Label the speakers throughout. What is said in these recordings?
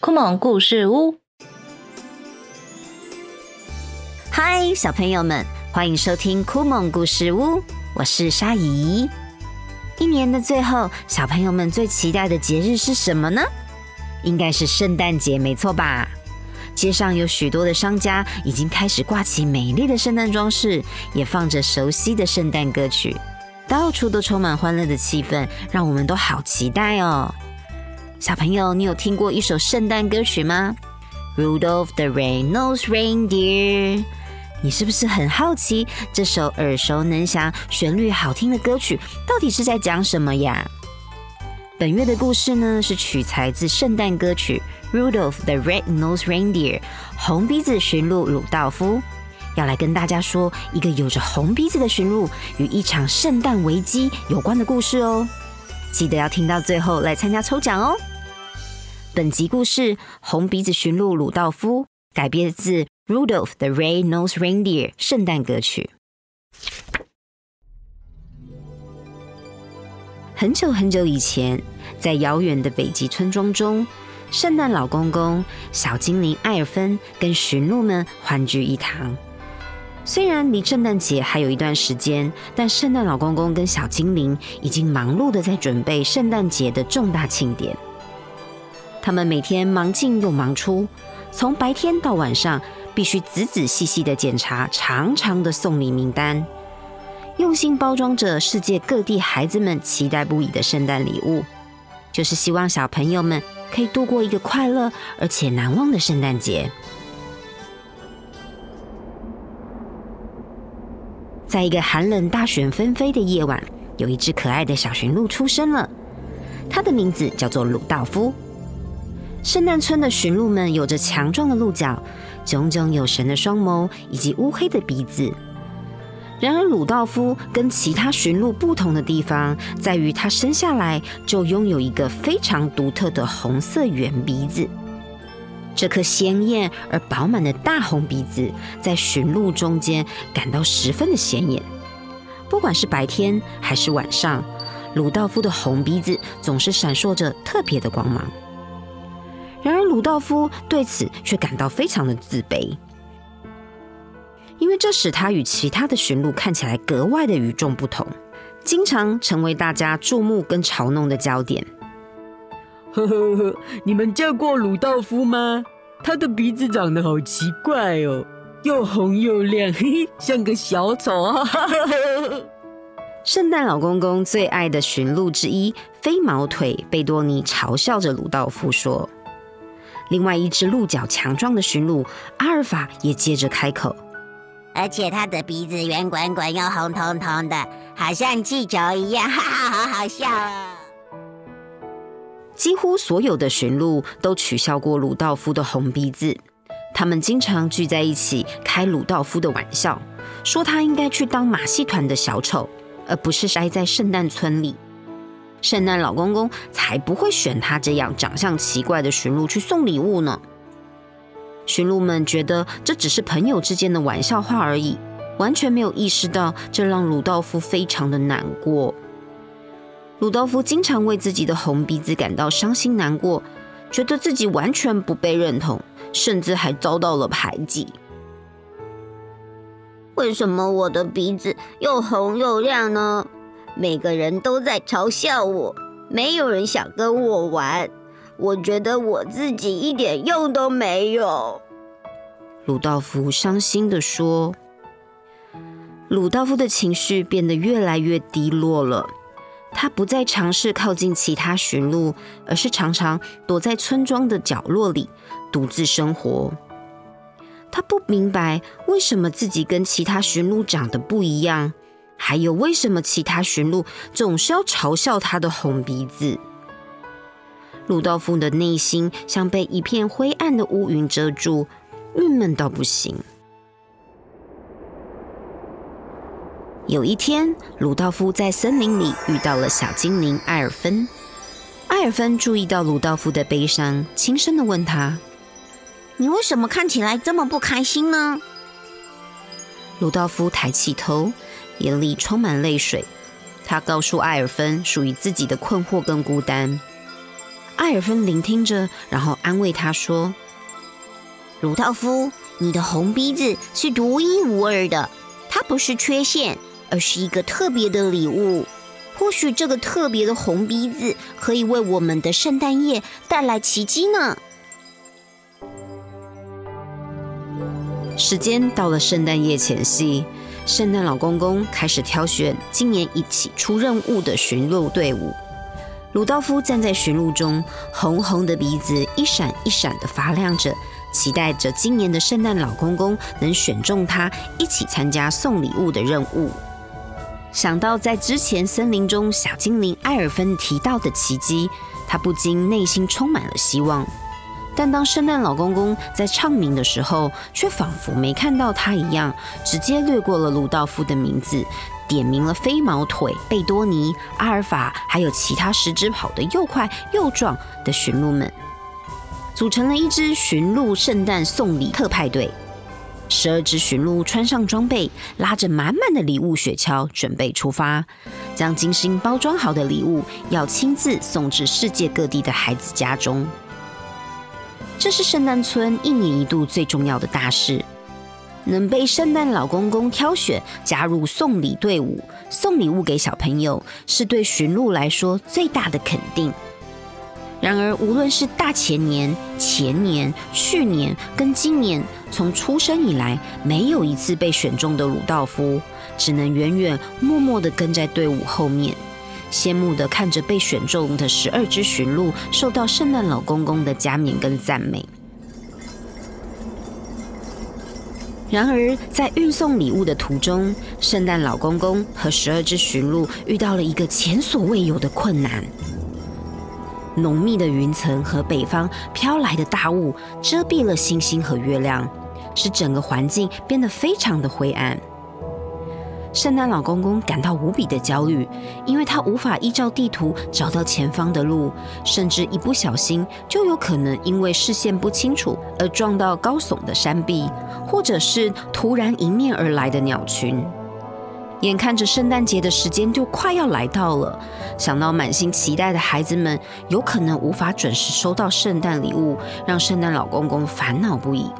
Speaker 1: 酷萌故事屋，
Speaker 2: 嗨，小朋友们，欢迎收听酷萌故事屋，我是沙姨。一年的最后，小朋友们最期待的节日是什么呢？应该是圣诞节，没错吧？街上有许多的商家已经开始挂起美丽的圣诞装饰，也放着熟悉的圣诞歌曲，到处都充满欢乐的气氛，让我们都好期待哦。小朋友，你有听过一首圣诞歌曲吗？Rudolph the RED NOSE Reindeer。你是不是很好奇这首耳熟能详、旋律好听的歌曲到底是在讲什么呀？本月的故事呢，是取材自圣诞歌曲《Rudolph the Red-Nosed Reindeer》红鼻子驯鹿鲁道夫，要来跟大家说一个有着红鼻子的驯鹿与一场圣诞危机有关的故事哦。记得要听到最后来参加抽奖哦！本集故事《红鼻子驯鹿鲁道夫》改编自《Rudolph the Red Nose Reindeer》圣诞歌曲。很久很久以前，在遥远的北极村庄中，圣诞老公公、小精灵艾尔芬跟驯鹿们欢聚一堂。虽然离圣诞节还有一段时间，但圣诞老公公跟小精灵已经忙碌的在准备圣诞节的重大庆典。他们每天忙进又忙出，从白天到晚上，必须仔仔细细的检查长长的送礼名单，用心包装着世界各地孩子们期待不已的圣诞礼物，就是希望小朋友们可以度过一个快乐而且难忘的圣诞节。在一个寒冷、大雪纷飞的夜晚，有一只可爱的小驯鹿出生了。它的名字叫做鲁道夫。圣诞村的驯鹿们有着强壮的鹿角、炯炯有神的双眸以及乌黑的鼻子。然而，鲁道夫跟其他驯鹿不同的地方，在于他生下来就拥有一个非常独特的红色圆鼻子。这颗鲜艳而饱满的大红鼻子，在驯鹿中间感到十分的显眼。不管是白天还是晚上，鲁道夫的红鼻子总是闪烁着特别的光芒。然而，鲁道夫对此却感到非常的自卑，因为这使他与其他的驯鹿看起来格外的与众不同，经常成为大家注目跟嘲弄的焦点。
Speaker 3: 呵呵呵，你们见过鲁道夫吗？他的鼻子长得好奇怪哦，又红又亮，嘿嘿，像个小丑啊！
Speaker 2: 圣诞老公公最爱的驯鹿之一飞毛腿贝多尼嘲笑着鲁道夫说。另外一只鹿角强壮的驯鹿阿尔法也接着开口，
Speaker 4: 而且他的鼻子圆滚滚又红彤彤的，好像气球一样，哈哈，好好笑啊！
Speaker 2: 几乎所有的驯鹿都取笑过鲁道夫的红鼻子，他们经常聚在一起开鲁道夫的玩笑，说他应该去当马戏团的小丑，而不是待在圣诞村里。圣诞老公公才不会选他这样长相奇怪的驯鹿去送礼物呢。驯鹿们觉得这只是朋友之间的玩笑话而已，完全没有意识到这让鲁道夫非常的难过。鲁道夫经常为自己的红鼻子感到伤心难过，觉得自己完全不被认同，甚至还遭到了排挤。
Speaker 4: 为什么我的鼻子又红又亮呢？每个人都在嘲笑我，没有人想跟我玩。我觉得我自己一点用都没有。
Speaker 2: 鲁道夫伤心地说。鲁道夫的情绪变得越来越低落了。他不再尝试靠近其他驯鹿，而是常常躲在村庄的角落里独自生活。他不明白为什么自己跟其他驯鹿长得不一样，还有为什么其他驯鹿总是要嘲笑他的红鼻子。鲁道夫的内心像被一片灰暗的乌云遮住，郁闷到不行。有一天，鲁道夫在森林里遇到了小精灵艾尔芬。艾尔芬注意到鲁道夫的悲伤，轻声的问他：“
Speaker 4: 你为什么看起来这么不开心呢？”
Speaker 2: 鲁道夫抬起头，眼里充满泪水，他告诉艾尔芬属于自己的困惑跟孤单。艾尔芬聆听着，然后安慰他说：“
Speaker 4: 鲁道夫，你的红鼻子是独一无二的，它不是缺陷，而是一个特别的礼物。或许这个特别的红鼻子可以为我们的圣诞夜带来奇迹呢。”
Speaker 2: 时间到了圣诞夜前夕，圣诞老公公开始挑选今年一起出任务的驯鹿队伍。鲁道夫站在驯鹿中，红红的鼻子一闪一闪的发亮着，期待着今年的圣诞老公公能选中他一起参加送礼物的任务。想到在之前森林中小精灵艾尔芬提到的奇迹，他不禁内心充满了希望。但当圣诞老公公在唱名的时候，却仿佛没看到他一样，直接略过了鲁道夫的名字，点名了飞毛腿、贝多尼、阿尔法，还有其他十只跑得又快又壮的驯鹿们，组成了一支驯鹿圣诞送礼特派对。十二只驯鹿穿上装备，拉着满满的礼物雪橇，准备出发，将精心包装好的礼物要亲自送至世界各地的孩子家中。这是圣诞村一年一度最重要的大事，能被圣诞老公公挑选加入送礼队伍，送礼物给小朋友，是对驯鹿来说最大的肯定。然而，无论是大前年、前年、去年跟今年，从出生以来没有一次被选中的鲁道夫，只能远远默默地跟在队伍后面。羡慕的看着被选中的十二只驯鹿受到圣诞老公公的加冕跟赞美。然而，在运送礼物的途中，圣诞老公公和十二只驯鹿遇到了一个前所未有的困难：浓密的云层和北方飘来的大雾遮蔽了星星和月亮，使整个环境变得非常的灰暗。圣诞老公公感到无比的焦虑，因为他无法依照地图找到前方的路，甚至一不小心就有可能因为视线不清楚而撞到高耸的山壁，或者是突然迎面而来的鸟群。眼看着圣诞节的时间就快要来到了，想到满心期待的孩子们有可能无法准时收到圣诞礼物，让圣诞老公公烦恼不已。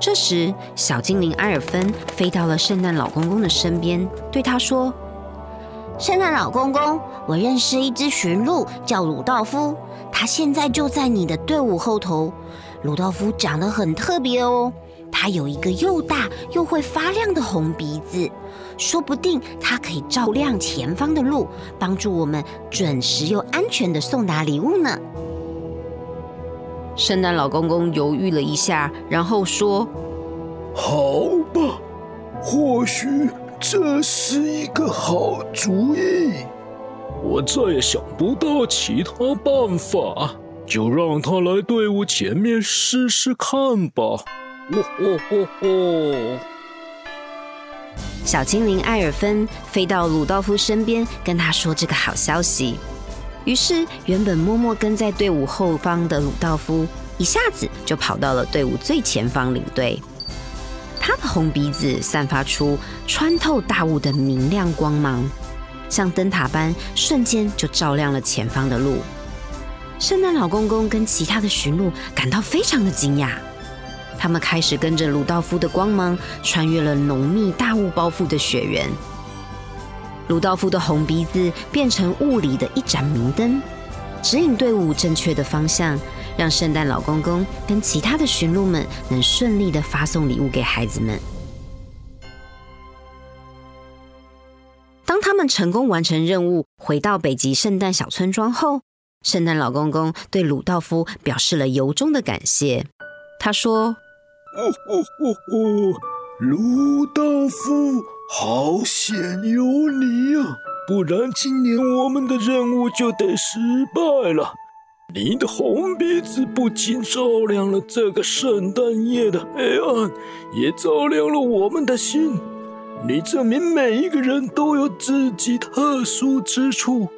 Speaker 2: 这时，小精灵埃尔芬飞到了圣诞老公公的身边，对他说：“
Speaker 4: 圣诞老公公，我认识一只驯鹿，叫鲁道夫，他现在就在你的队伍后头。鲁道夫长得很特别哦，它有一个又大又会发亮的红鼻子，说不定它可以照亮前方的路，帮助我们准时又安全的送达礼物呢。”
Speaker 2: 圣诞老公公犹豫了一下，然后说：“
Speaker 5: 好吧，或许这是一个好主意。我再也想不到其他办法，就让他来队伍前面试试看吧。”哦哦哦哦！
Speaker 2: 小精灵艾尔芬飞到鲁道夫身边，跟他说这个好消息。于是，原本默默跟在队伍后方的鲁道夫，一下子就跑到了队伍最前方领队。他的红鼻子散发出穿透大雾的明亮光芒，像灯塔般，瞬间就照亮了前方的路。圣诞老公公跟其他的驯鹿感到非常的惊讶，他们开始跟着鲁道夫的光芒，穿越了浓密大雾包覆的雪原。鲁道夫的红鼻子变成雾里的一盏明灯，指引队伍正确的方向，让圣诞老公公跟其他的驯鹿们能顺利的发送礼物给孩子们。当他们成功完成任务，回到北极圣诞小村庄后，圣诞老公公对鲁道夫表示了由衷的感谢。他说：“哦哦哦
Speaker 5: 哦，鲁道夫。”好险有你呀，不然今年我们的任务就得失败了。你的红鼻子不仅照亮了这个圣诞夜的黑暗，也照亮了我们的心。你证明每一个人都有自己特殊之处，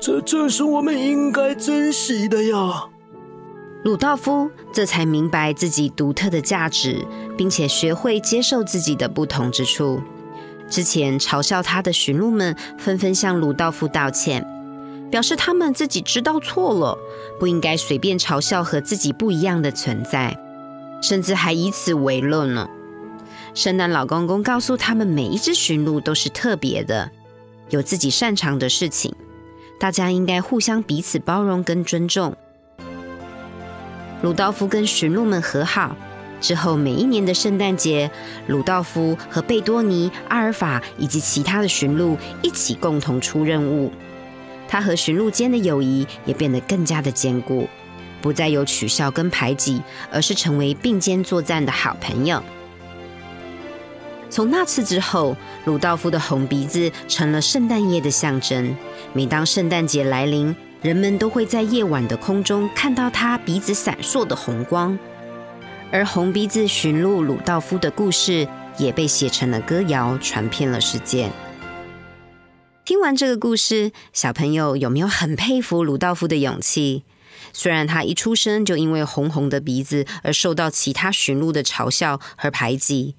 Speaker 5: 这正是我们应该珍惜的呀。
Speaker 2: 鲁道夫这才明白自己独特的价值，并且学会接受自己的不同之处。之前嘲笑他的驯鹿们纷纷向鲁道夫道歉，表示他们自己知道错了，不应该随便嘲笑和自己不一样的存在，甚至还以此为乐呢。圣诞老公公告诉他们，每一只驯鹿都是特别的，有自己擅长的事情，大家应该互相彼此包容跟尊重。鲁道夫跟驯鹿们和好之后，每一年的圣诞节，鲁道夫和贝多尼、阿尔法以及其他的驯鹿一起共同出任务。他和驯鹿间的友谊也变得更加的坚固，不再有取笑跟排挤，而是成为并肩作战的好朋友。从那次之后，鲁道夫的红鼻子成了圣诞夜的象征。每当圣诞节来临，人们都会在夜晚的空中看到他鼻子闪烁的红光。而红鼻子驯鹿鲁道夫的故事也被写成了歌谣，传遍了世界。听完这个故事，小朋友有没有很佩服鲁道夫的勇气？虽然他一出生就因为红红的鼻子而受到其他驯鹿的嘲笑和排挤，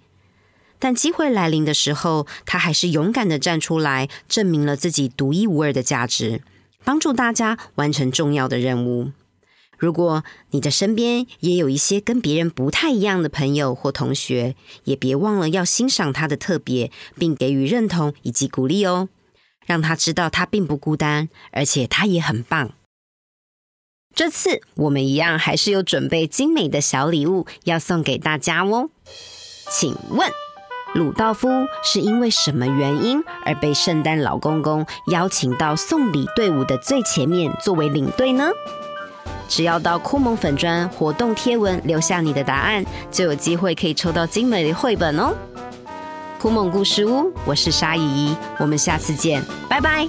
Speaker 2: 但机会来临的时候，他还是勇敢的站出来，证明了自己独一无二的价值，帮助大家完成重要的任务。如果你的身边也有一些跟别人不太一样的朋友或同学，也别忘了要欣赏他的特别，并给予认同以及鼓励哦，让他知道他并不孤单，而且他也很棒。这次我们一样还是有准备精美的小礼物要送给大家哦。请问，鲁道夫是因为什么原因而被圣诞老公公邀请到送礼队伍的最前面作为领队呢？只要到酷萌粉砖活动贴文留下你的答案，就有机会可以抽到精美的绘本哦！酷萌故事屋，我是沙姨，我们下次见，拜拜。